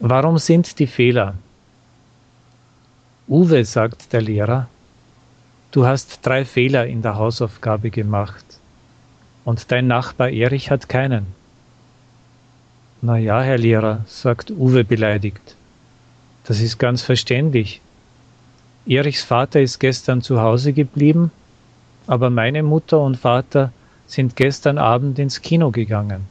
Warum sind die Fehler? Uwe, sagt der Lehrer, du hast drei Fehler in der Hausaufgabe gemacht und dein Nachbar Erich hat keinen. Na ja, Herr Lehrer, sagt Uwe beleidigt. Das ist ganz verständlich. Erichs Vater ist gestern zu Hause geblieben, aber meine Mutter und Vater sind gestern Abend ins Kino gegangen.